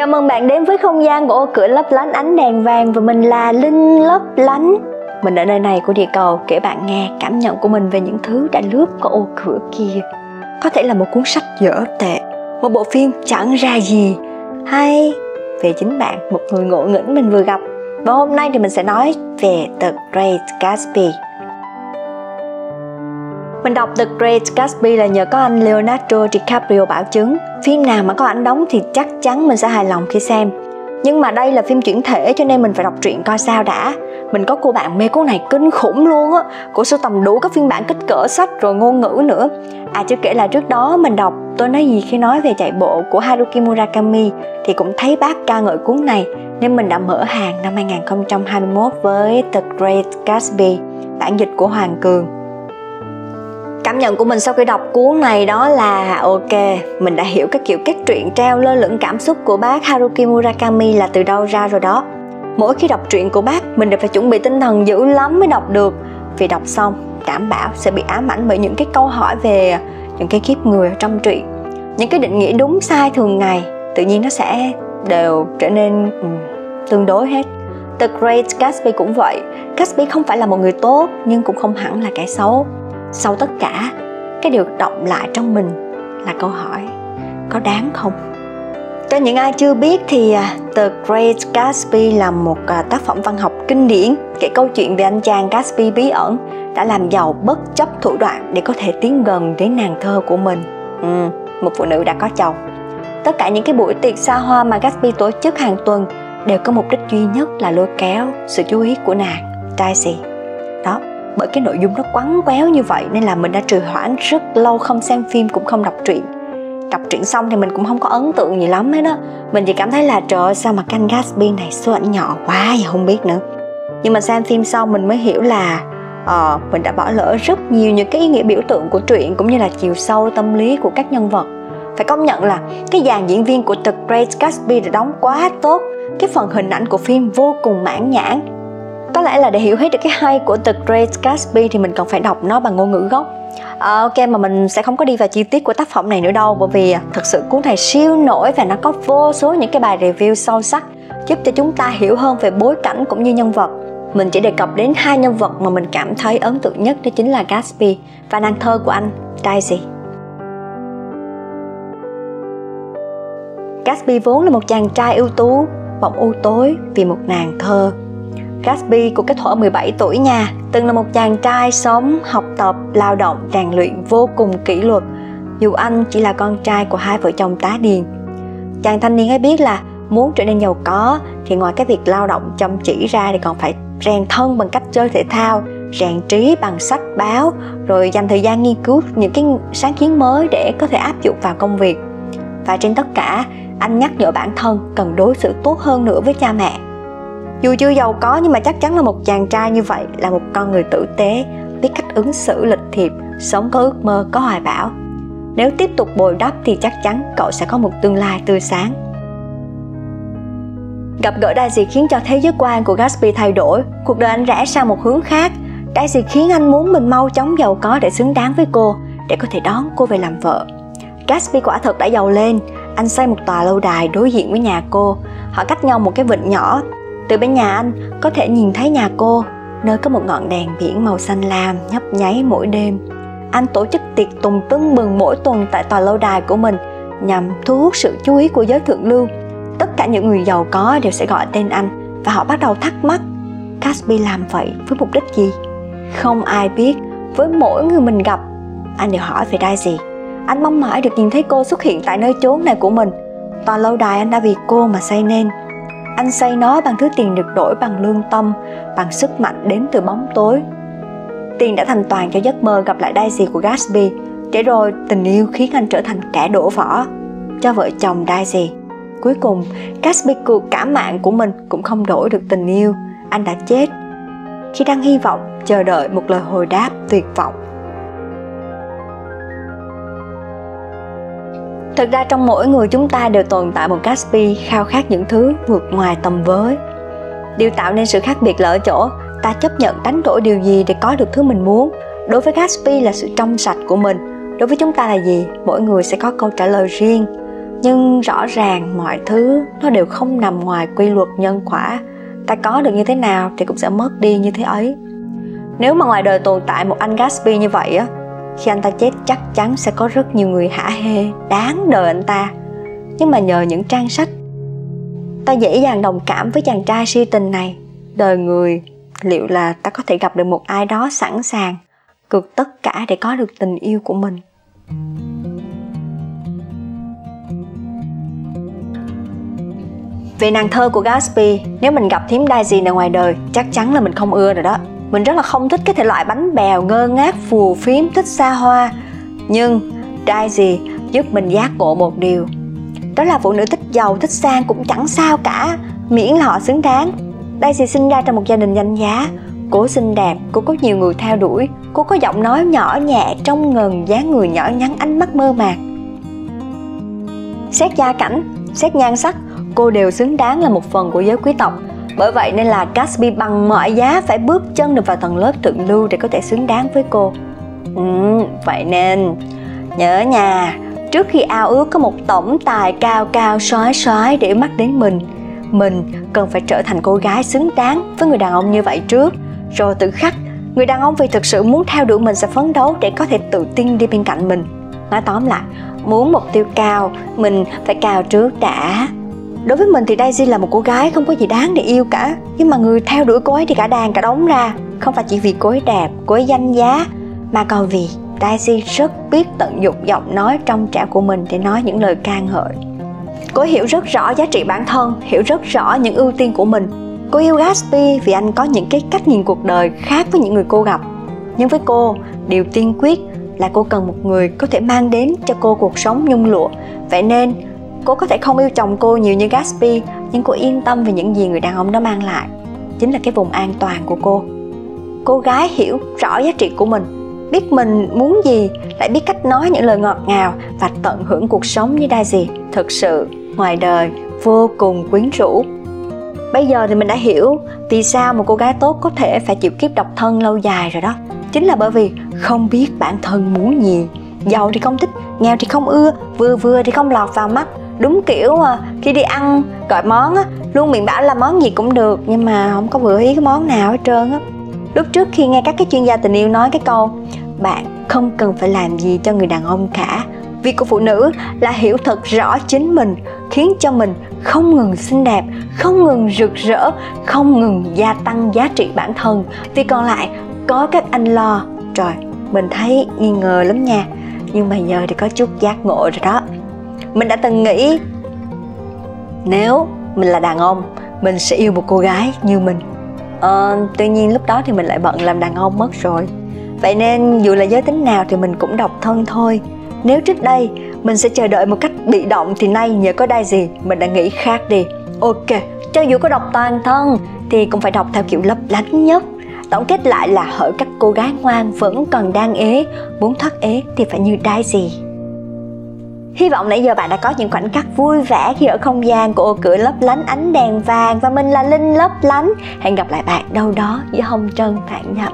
Chào mừng bạn đến với không gian của ô cửa lấp lánh ánh đèn vàng và mình là Linh lấp lánh. Mình ở nơi này của địa cầu kể bạn nghe cảm nhận của mình về những thứ đã lướt qua ô cửa kia. Có thể là một cuốn sách dở tệ, một bộ phim chẳng ra gì, hay về chính bạn, một người ngộ nghĩnh mình vừa gặp. Và hôm nay thì mình sẽ nói về The Great Gatsby. Mình đọc The Great Gatsby là nhờ có anh Leonardo DiCaprio bảo chứng. Phim nào mà có ảnh đóng thì chắc chắn mình sẽ hài lòng khi xem. Nhưng mà đây là phim chuyển thể cho nên mình phải đọc truyện coi sao đã. Mình có cô bạn mê cuốn này kinh khủng luôn á. Của sưu tầm đủ các phiên bản kích cỡ sách rồi ngôn ngữ nữa. À chứ kể là trước đó mình đọc tôi nói gì khi nói về chạy bộ của Haruki Murakami thì cũng thấy bác ca ngợi cuốn này nên mình đã mở hàng năm 2021 với The Great Gatsby, bản dịch của Hoàng Cường cảm nhận của mình sau khi đọc cuốn này đó là ok mình đã hiểu cái kiểu cách truyện treo lơ lửng cảm xúc của bác Haruki Murakami là từ đâu ra rồi đó. Mỗi khi đọc truyện của bác mình đều phải chuẩn bị tinh thần dữ lắm mới đọc được. Vì đọc xong đảm bảo sẽ bị ám ảnh bởi những cái câu hỏi về những cái kiếp người ở trong truyện. Những cái định nghĩa đúng sai thường ngày tự nhiên nó sẽ đều trở nên um, tương đối hết. The Great Gatsby cũng vậy. Gatsby không phải là một người tốt nhưng cũng không hẳn là kẻ xấu sau tất cả cái điều động lại trong mình là câu hỏi có đáng không cho những ai chưa biết thì à, The Great Gatsby là một à, tác phẩm văn học kinh điển kể câu chuyện về anh chàng Gatsby bí ẩn đã làm giàu bất chấp thủ đoạn để có thể tiến gần đến nàng thơ của mình. Ừ, một phụ nữ đã có chồng. Tất cả những cái buổi tiệc xa hoa mà Gatsby tổ chức hàng tuần đều có mục đích duy nhất là lôi kéo sự chú ý của nàng, Daisy. Đó, bởi cái nội dung nó quắn quéo như vậy nên là mình đã trì hoãn rất lâu không xem phim cũng không đọc truyện. Đọc truyện xong thì mình cũng không có ấn tượng gì lắm hết đó mình chỉ cảm thấy là trời ơi sao mà canh Gatsby này số ảnh nhỏ quá vậy không biết nữa. Nhưng mà xem phim xong mình mới hiểu là uh, mình đã bỏ lỡ rất nhiều những cái ý nghĩa biểu tượng của truyện cũng như là chiều sâu tâm lý của các nhân vật. Phải công nhận là cái dàn diễn viên của The Great Gatsby đã đóng quá tốt. Cái phần hình ảnh của phim vô cùng mãn nhãn có lẽ là để hiểu hết được cái hay của The Great Gatsby thì mình cần phải đọc nó bằng ngôn ngữ gốc. À, ok mà mình sẽ không có đi vào chi tiết của tác phẩm này nữa đâu bởi vì à, thực sự cuốn này siêu nổi và nó có vô số những cái bài review sâu sắc giúp cho chúng ta hiểu hơn về bối cảnh cũng như nhân vật. Mình chỉ đề cập đến hai nhân vật mà mình cảm thấy ấn tượng nhất đó chính là Gatsby và nàng thơ của anh Daisy. Gatsby vốn là một chàng trai ưu tú bỗng u tối vì một nàng thơ. Gatsby của cái thuở 17 tuổi nha, từng là một chàng trai sống, học tập, lao động, rèn luyện vô cùng kỷ luật, dù anh chỉ là con trai của hai vợ chồng tá điền. Chàng thanh niên ấy biết là muốn trở nên giàu có thì ngoài cái việc lao động chăm chỉ ra thì còn phải rèn thân bằng cách chơi thể thao, rèn trí bằng sách báo, rồi dành thời gian nghiên cứu những cái sáng kiến mới để có thể áp dụng vào công việc. Và trên tất cả, anh nhắc nhở bản thân cần đối xử tốt hơn nữa với cha mẹ dù chưa giàu có nhưng mà chắc chắn là một chàng trai như vậy, là một con người tử tế, biết cách ứng xử, lịch thiệp, sống có ước mơ, có hoài bão. Nếu tiếp tục bồi đắp thì chắc chắn cậu sẽ có một tương lai tươi sáng. Gặp gỡ Daisy khiến cho thế giới quan của Gatsby thay đổi, cuộc đời anh rẽ sang một hướng khác. Daisy khiến anh muốn mình mau chóng giàu có để xứng đáng với cô, để có thể đón cô về làm vợ. Gatsby quả thật đã giàu lên. Anh xây một tòa lâu đài đối diện với nhà cô. Họ cách nhau một cái vịnh nhỏ từ bên nhà anh có thể nhìn thấy nhà cô, nơi có một ngọn đèn biển màu xanh lam nhấp nháy mỗi đêm. Anh tổ chức tiệc tùng tưng mừng mỗi tuần tại tòa lâu đài của mình nhằm thu hút sự chú ý của giới thượng lưu. Tất cả những người giàu có đều sẽ gọi tên anh và họ bắt đầu thắc mắc Caspi làm vậy với mục đích gì? Không ai biết, với mỗi người mình gặp, anh đều hỏi về Daisy. Anh mong mỏi được nhìn thấy cô xuất hiện tại nơi chốn này của mình. Tòa lâu đài anh đã vì cô mà xây nên anh xây nó bằng thứ tiền được đổi bằng lương tâm, bằng sức mạnh đến từ bóng tối. Tiền đã thành toàn cho giấc mơ gặp lại Daisy của Gatsby để rồi tình yêu khiến anh trở thành kẻ đổ vỏ cho vợ chồng Daisy cuối cùng, Gatsby cuộc cả mạng của mình cũng không đổi được tình yêu. Anh đã chết. Khi đang hy vọng, chờ đợi một lời hồi đáp tuyệt vọng. Thực ra trong mỗi người chúng ta đều tồn tại một Gatsby khao khát những thứ vượt ngoài tầm với. Điều tạo nên sự khác biệt là ở chỗ, ta chấp nhận đánh đổi điều gì để có được thứ mình muốn. Đối với Gatsby là sự trong sạch của mình. Đối với chúng ta là gì? Mỗi người sẽ có câu trả lời riêng. nhưng rõ ràng mọi thứ nó đều không nằm ngoài quy luật nhân quả ta có được như thế nào thì cũng sẽ mất đi như thế ấy nếu mà ngoài đời tồn tại một anh Gatsby như vậy á khi anh ta chết chắc chắn sẽ có rất nhiều người hả hê đáng đời anh ta. Nhưng mà nhờ những trang sách ta dễ dàng đồng cảm với chàng trai si tình này. Đời người liệu là ta có thể gặp được một ai đó sẵn sàng cược tất cả để có được tình yêu của mình? Về nàng thơ của Gatsby, nếu mình gặp thím Daisy này ngoài đời, chắc chắn là mình không ưa rồi đó. Mình rất là không thích cái thể loại bánh bèo ngơ ngác phù phiếm thích xa hoa. Nhưng Daisy giúp mình giác ngộ một điều. Đó là phụ nữ thích giàu, thích sang cũng chẳng sao cả, miễn là họ xứng đáng. Daisy sinh ra trong một gia đình danh giá, Cô xinh đẹp, cô có nhiều người theo đuổi, cô có giọng nói nhỏ nhẹ, trong ngần, dáng người nhỏ nhắn, ánh mắt mơ màng. Xét gia cảnh, xét nhan sắc, cô đều xứng đáng là một phần của giới quý tộc. Bởi vậy nên là Gatsby bằng mọi giá phải bước chân được vào tầng lớp thượng lưu để có thể xứng đáng với cô. Ừ, vậy nên nhớ nhà, trước khi ao ước có một tổng tài cao cao sói sói để mắt đến mình, mình cần phải trở thành cô gái xứng đáng với người đàn ông như vậy trước. Rồi tự khắc người đàn ông vì thực sự muốn theo đuổi mình sẽ phấn đấu để có thể tự tin đi bên cạnh mình. Nói tóm lại muốn mục tiêu cao mình phải cao trước đã đối với mình thì Daisy là một cô gái không có gì đáng để yêu cả nhưng mà người theo đuổi cô ấy thì cả đàn cả đống ra không phải chỉ vì cô ấy đẹp cô ấy danh giá mà còn vì Daisy rất biết tận dụng giọng nói trong trẻo của mình để nói những lời ca ngợi cô ấy hiểu rất rõ giá trị bản thân hiểu rất rõ những ưu tiên của mình Cô yêu Gatsby vì anh có những cái cách nhìn cuộc đời khác với những người cô gặp. Nhưng với cô, điều tiên quyết là cô cần một người có thể mang đến cho cô cuộc sống nhung lụa. Vậy nên, cô có thể không yêu chồng cô nhiều như Gatsby, nhưng cô yên tâm về những gì người đàn ông đó mang lại. Chính là cái vùng an toàn của cô. Cô gái hiểu rõ giá trị của mình, biết mình muốn gì, lại biết cách nói những lời ngọt ngào và tận hưởng cuộc sống như Daisy. Thực sự, ngoài đời vô cùng quyến rũ Bây giờ thì mình đã hiểu vì sao một cô gái tốt có thể phải chịu kiếp độc thân lâu dài rồi đó. Chính là bởi vì không biết bản thân muốn gì. Giàu thì không thích, nghèo thì không ưa, vừa vừa thì không lọt vào mắt. Đúng kiểu mà khi đi ăn gọi món á, luôn miệng bảo là món gì cũng được nhưng mà không có vừa ý cái món nào hết trơn á. Lúc trước khi nghe các cái chuyên gia tình yêu nói cái câu bạn không cần phải làm gì cho người đàn ông cả Việc của phụ nữ là hiểu thật rõ chính mình, khiến cho mình không ngừng xinh đẹp, không ngừng rực rỡ, không ngừng gia tăng giá trị bản thân. Vì còn lại có các anh lo. Trời, mình thấy nghi ngờ lắm nha. Nhưng mà giờ thì có chút giác ngộ rồi đó. Mình đã từng nghĩ nếu mình là đàn ông, mình sẽ yêu một cô gái như mình. Ờ, tuy nhiên lúc đó thì mình lại bận làm đàn ông mất rồi. Vậy nên dù là giới tính nào thì mình cũng độc thân thôi nếu trước đây mình sẽ chờ đợi một cách bị động thì nay nhờ có đai gì mình đã nghĩ khác đi. Ok, cho dù có đọc toàn thân thì cũng phải đọc theo kiểu lấp lánh nhất. Tổng kết lại là hỡi các cô gái ngoan vẫn còn đang ế, muốn thoát ế thì phải như đai gì. Hy vọng nãy giờ bạn đã có những khoảnh khắc vui vẻ khi ở không gian của ô cửa lấp lánh, ánh đèn vàng và mình là Linh lấp lánh. Hẹn gặp lại bạn đâu đó giữa hồng trần bạn nhập.